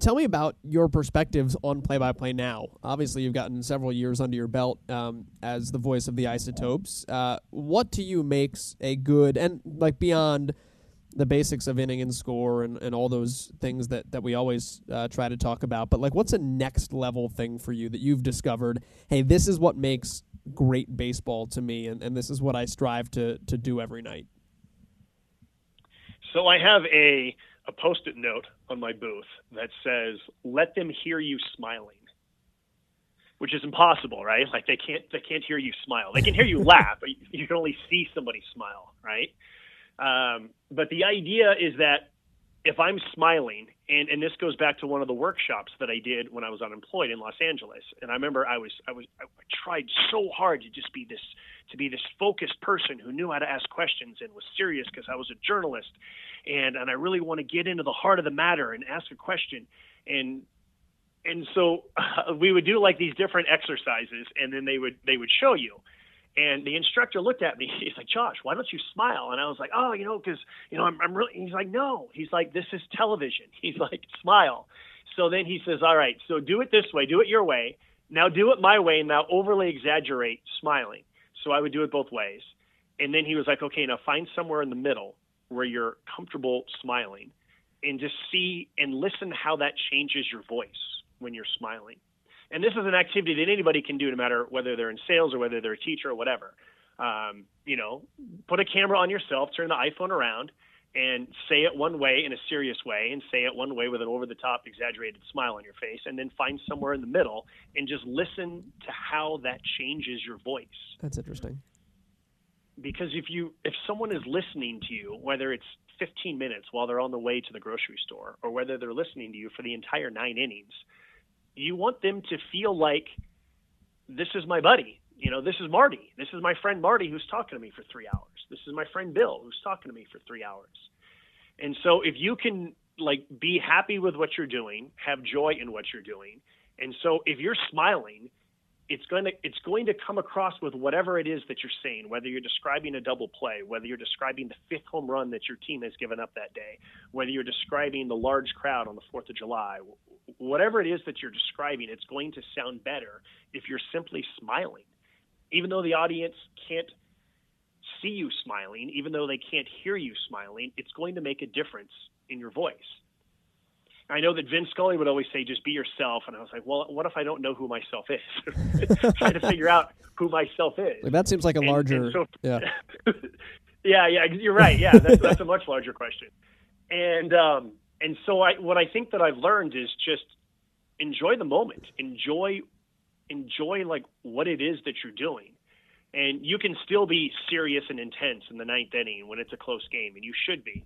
tell me about your perspectives on play-by-play now. Obviously, you've gotten several years under your belt um, as the voice of the Isotopes. Uh, what to you makes a good and like beyond the basics of inning and score and, and all those things that, that we always uh, try to talk about. But like, what's a next level thing for you that you've discovered? Hey, this is what makes great baseball to me, and, and this is what I strive to to do every night. So I have a a post-it note on my booth that says, "Let them hear you smiling." Which is impossible, right? Like they can't they can't hear you smile. They can hear you laugh, but you can only see somebody smile, right? Um, but the idea is that if I'm smiling, and, and this goes back to one of the workshops that I did when I was unemployed in Los Angeles, and I remember I was I was I tried so hard to just be this to be this focused person who knew how to ask questions and was serious because I was a journalist, and and I really want to get into the heart of the matter and ask a question, and and so uh, we would do like these different exercises, and then they would they would show you. And the instructor looked at me. He's like, Josh, why don't you smile? And I was like, oh, you know, because you know, I'm, I'm really. He's like, no. He's like, this is television. He's like, smile. So then he says, all right, so do it this way, do it your way. Now do it my way, now overly exaggerate smiling. So I would do it both ways. And then he was like, okay, now find somewhere in the middle where you're comfortable smiling, and just see and listen how that changes your voice when you're smiling. And this is an activity that anybody can do, no matter whether they're in sales or whether they're a teacher or whatever. Um, you know, put a camera on yourself, turn the iPhone around, and say it one way in a serious way, and say it one way with an over-the-top, exaggerated smile on your face, and then find somewhere in the middle and just listen to how that changes your voice. That's interesting. Because if you if someone is listening to you, whether it's 15 minutes while they're on the way to the grocery store, or whether they're listening to you for the entire nine innings, you want them to feel like this is my buddy. You know, this is Marty. This is my friend Marty who's talking to me for three hours. This is my friend Bill who's talking to me for three hours. And so if you can like be happy with what you're doing, have joy in what you're doing, and so if you're smiling, it's going to it's going to come across with whatever it is that you're saying, whether you're describing a double play, whether you're describing the fifth home run that your team has given up that day, whether you're describing the large crowd on the 4th of July, whatever it is that you're describing, it's going to sound better if you're simply smiling. Even though the audience can't see you smiling, even though they can't hear you smiling, it's going to make a difference in your voice. I know that Vince Scully would always say, just be yourself. And I was like, well, what if I don't know who myself is? Trying to figure out who myself is. Like, that seems like a And- larger. and so- yeah. yeah, yeah, you're right. Yeah, that's, that's a much larger question. And um, and so I, what I think that I've learned is just enjoy the moment, enjoy, enjoy like what it is that you're doing, and you can still be serious and intense in the ninth inning when it's a close game, and you should be.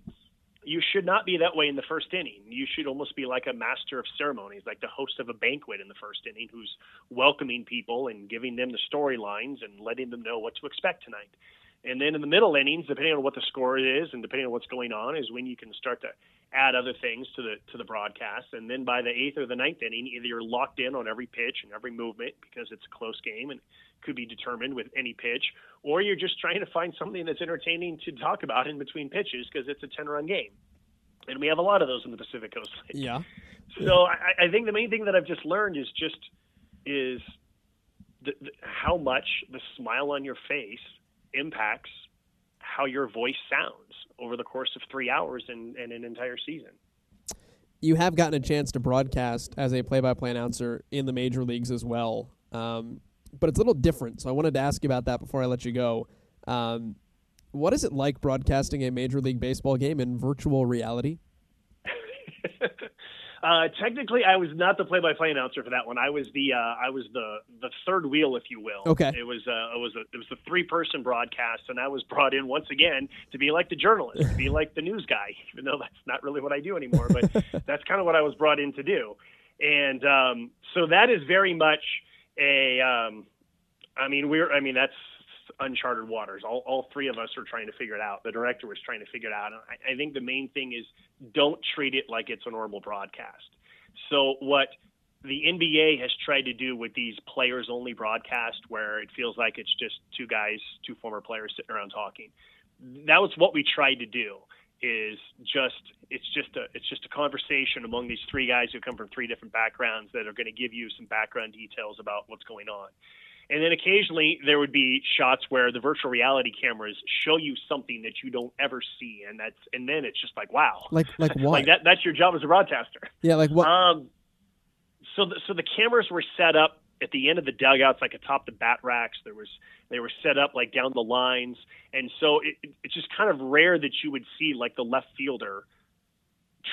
You should not be that way in the first inning. You should almost be like a master of ceremonies, like the host of a banquet in the first inning, who's welcoming people and giving them the storylines and letting them know what to expect tonight. And then in the middle innings, depending on what the score is and depending on what's going on, is when you can start to add other things to the to the broadcast. And then by the eighth or the ninth inning, either you're locked in on every pitch and every movement because it's a close game and could be determined with any pitch, or you're just trying to find something that's entertaining to talk about in between pitches because it's a ten run game. And we have a lot of those in the Pacific Coast. League. Yeah. So I, I think the main thing that I've just learned is just is the, the, how much the smile on your face impacts how your voice sounds over the course of three hours and, and an entire season. You have gotten a chance to broadcast as a play-by-play announcer in the major leagues as well, um, but it's a little different. So I wanted to ask you about that before I let you go. Um, what is it like broadcasting a major league baseball game in virtual reality? Uh, technically, I was not the play-by-play announcer for that one. I was the uh, I was the the third wheel, if you will. Okay. It was uh, it was a, it was the three-person broadcast, and I was brought in once again to be like the journalist, to be like the news guy, even though that's not really what I do anymore. But that's kind of what I was brought in to do, and um, so that is very much a. Um, I mean, we're. I mean, that's uncharted waters. All, all three of us are trying to figure it out. The director was trying to figure it out. And I, I think the main thing is don't treat it like it's a normal broadcast. So what the NBA has tried to do with these players only broadcast where it feels like it's just two guys, two former players sitting around talking. That was what we tried to do is just it's just a it's just a conversation among these three guys who come from three different backgrounds that are going to give you some background details about what's going on. And then occasionally there would be shots where the virtual reality cameras show you something that you don't ever see, and that's and then it's just like wow, Like like what? like that that's your job as a broadcaster. Yeah, like what? Um, so the, so the cameras were set up at the end of the dugouts, like atop the bat racks. There was they were set up like down the lines, and so it, it- it's just kind of rare that you would see like the left fielder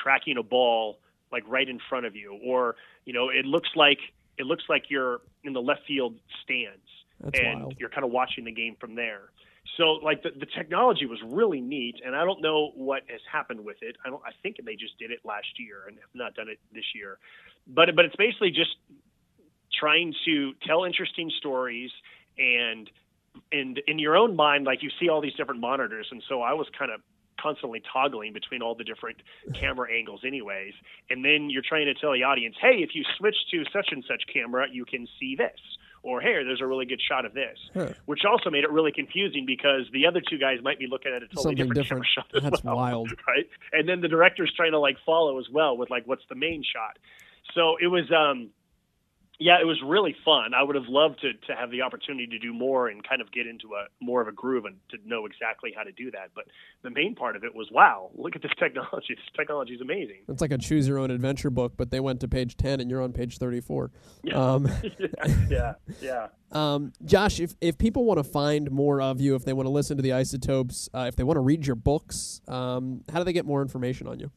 tracking a ball like right in front of you, or you know, it looks like it looks like you're in the left field stands, That's and wild. you're kind of watching the game from there. So like the, the technology was really neat, and I don't know what has happened with it. I don't. I think they just did it last year and have not done it this year. But but it's basically just trying to tell interesting stories and and in your own mind, like you see all these different monitors, and so I was kind of constantly toggling between all the different camera angles anyways and then you're trying to tell the audience hey if you switch to such and such camera you can see this or hey there's a really good shot of this Huh. which also made it really confusing because the other two guys might be looking at a totally Something different, different. camera shot as That's well, wild. right and then the director's trying to like follow as well with like what's the main shot so it was um yeah, it was really fun. I would have loved to to have the opportunity to do more and kind of get into a more of a groove and to know exactly how to do that. But the main part of it was, wow, look at this technology. This technology is amazing. It's like a choose your own adventure book, but they went to page 10 and you're on page 34. Um, yeah, yeah, yeah. um, Josh, if, if people want to find more of you, if they want to listen to the isotopes, uh, if they want to read your books, um, how do they get more information on you?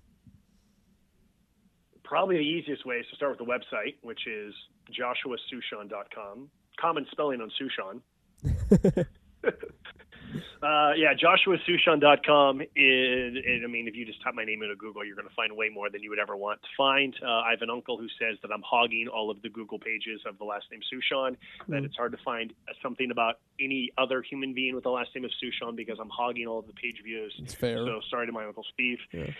Probably the easiest way is to start with the website, which is joshuasuchon.com. Common spelling on Suchon. Uh, yeah, joshuasuchon.com is, is, I mean, if you just type my name into Google, you're going to find way more than you would ever want to find. Uh, I have an uncle who says that I'm hogging all of the Google pages of the last name Suchon, that it's hard to find something about any other human being with the last name of Suchon because I'm hogging all of the page views. It's fair. So sorry to my uncle Steve. Yeah.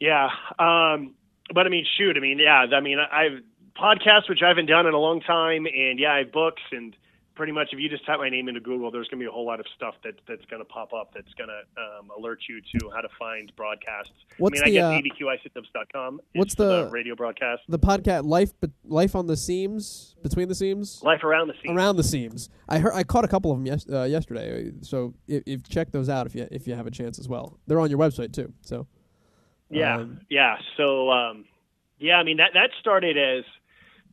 Yeah. Um, but I mean, shoot, I mean, yeah, I mean, I- I've podcasts, which I haven't done in a long time. And yeah, I have books and, pretty much if you just type my name into Google, there's going to be a whole lot of stuff that that's going to pop up that's going to um, alert you to how to find broadcasts. What's I mean, the, I uh, guess abqisotopes.com. what's is for the- radio broadcast? The podcast Life Life on the Seams, Between the Seams? Life around the seams, Around the Seams. I heard I caught a couple of them yes, uh, yesterday. So if, if check those out if you if you have a chance as well. They're on your website too. So Yeah, Um, yeah. So, um, yeah, I mean that that started as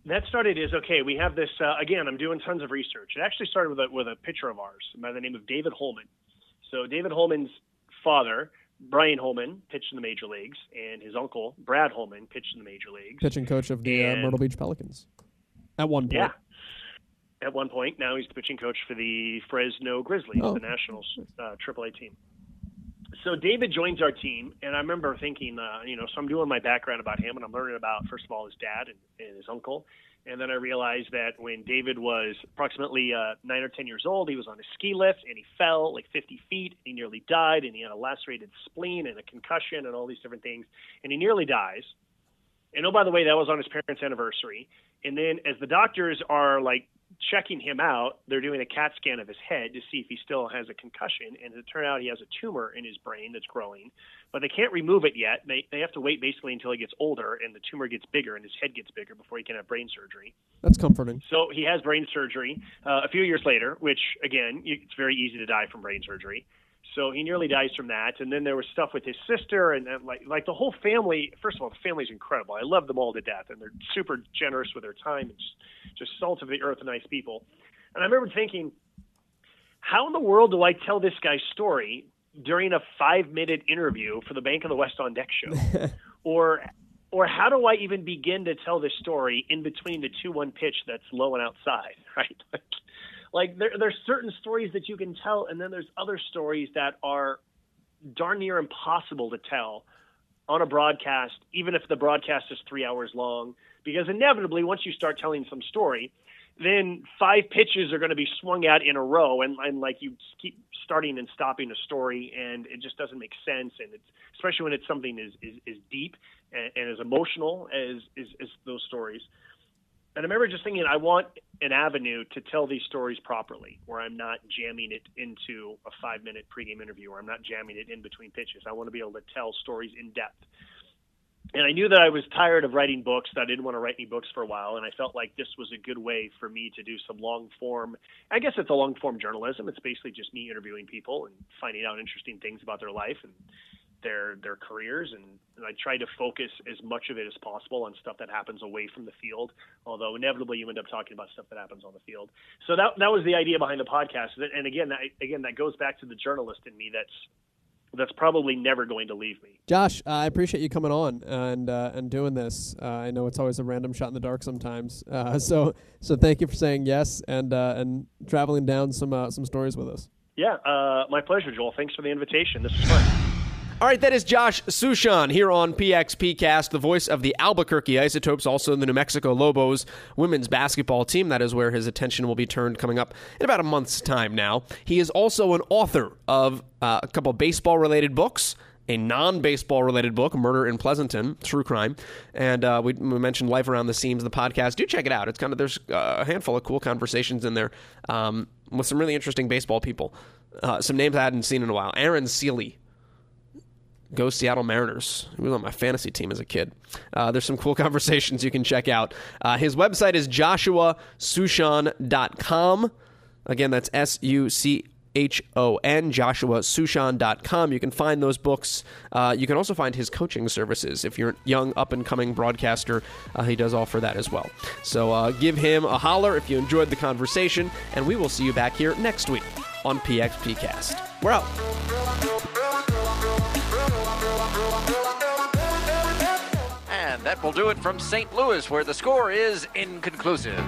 that started as okay. We have this uh, again. I'm doing tons of research. It actually started with a with a pitcher of ours by the name of David Holman. So David Holman's father, Brian Holman, pitched in the major leagues, and his uncle Brad Holman pitched in the major leagues. pitching coach of the uh, Myrtle Beach Pelicans. At one point. Yeah. At one point, now he's the pitching coach for the Fresno Grizzlies, Oh. the Nationals uh, AAA team. So David joins our team, and I remember thinking, uh, you know, so I'm doing my background about him, and I'm learning about first of all his dad and, and his uncle, and then I realized that when David was approximately uh, nine or ten years old, he was on a ski lift and he fell like 50 feet, and he nearly died, and he had a lacerated spleen and a concussion and all these different things, and he nearly dies. And oh, by the way, that was on his parents' anniversary. And then as the doctors are like checking him out, they're doing a CAT scan of his head to see if he still has a concussion. And it turned out he has a tumor in his brain that's growing, but they can't remove it yet. They they have to wait basically until he gets older and the tumor gets bigger and his head gets bigger before he can have brain surgery. That's comforting. So he has brain surgery uh, a few years later, which again, you, it's very easy to die from brain surgery. So he nearly dies from that, and then there was stuff with his sister, and, and like like the whole family. First of all, the family's incredible. I love them all to death, and they're super generous with their time and just just salt of the earth, nice people. And I remember thinking, how in the world do I tell this guy's story during a five minute interview for the Bank of the West on Deck show, or or how do I even begin to tell this story in between the two one pitch that's low and outside, right? Like, there, there's certain stories that you can tell, and then there's other stories that are darn near impossible to tell on a broadcast, even if the broadcast is three hours long, because inevitably once you start telling some story, then five pitches are going to be swung out in a row, and, and like you keep starting and stopping a story, and it just doesn't make sense, and it's especially when it's something as is, is deep and, and as emotional as, as as those stories. And I remember just thinking, I want an avenue to tell these stories properly, where I'm not jamming it into a five minute pregame interview, or I'm not jamming it in between pitches. I want to be able to tell stories in depth. And I knew that I was tired of writing books, that I didn't want to write any books for a while, and I felt like this was a good way for me to do some long form. I guess it's a long form journalism. It's basically just me interviewing people and finding out interesting things about their life and their their careers and, and I try to focus as much of it as possible on stuff that happens away from the field. Although inevitably you end up talking about stuff that happens on the field. So that that was the idea behind the podcast. And again, that, again that goes back to the journalist in me that's that's probably never going to leave me. Josh, uh, I appreciate you coming on and uh, and doing this. Uh, I know it's always a random shot in the dark sometimes. Uh, so so thank you for saying yes and uh, and traveling down some uh, some stories with us. Yeah, uh, my pleasure, Joel. Thanks for the invitation. This was fun. All right, that is Josh Suchon here on PXPcast, the voice of the Albuquerque Isotopes, also the New Mexico Lobos women's basketball team. That is where his attention will be turned coming up in about a month's time now. He is also an author of uh, a couple baseball related books. A non-baseball related book, Murder in Pleasanton, true crime, and uh, we, we mentioned Life Around the Seams, the podcast. Do check it out. It's kind of there's uh, a handful of cool conversations in there um, with some really interesting baseball people. Uh, some names I hadn't seen in a while. Aaron Sele, go Seattle Mariners. He was on my fantasy team as a kid. Uh, there's some cool conversations you can check out. Uh, his website is joshuasuchon.com. Again, that's S U C H O N, joshuasuchon.com. You can find those books. Uh, you can also find his coaching services. If you're a young, up and coming broadcaster, uh, he does offer that as well. So uh, give him a holler if you enjoyed the conversation, and we will see you back here next week on PXPcast. We're out. And that will do it from St. Louis, where the score is inconclusive.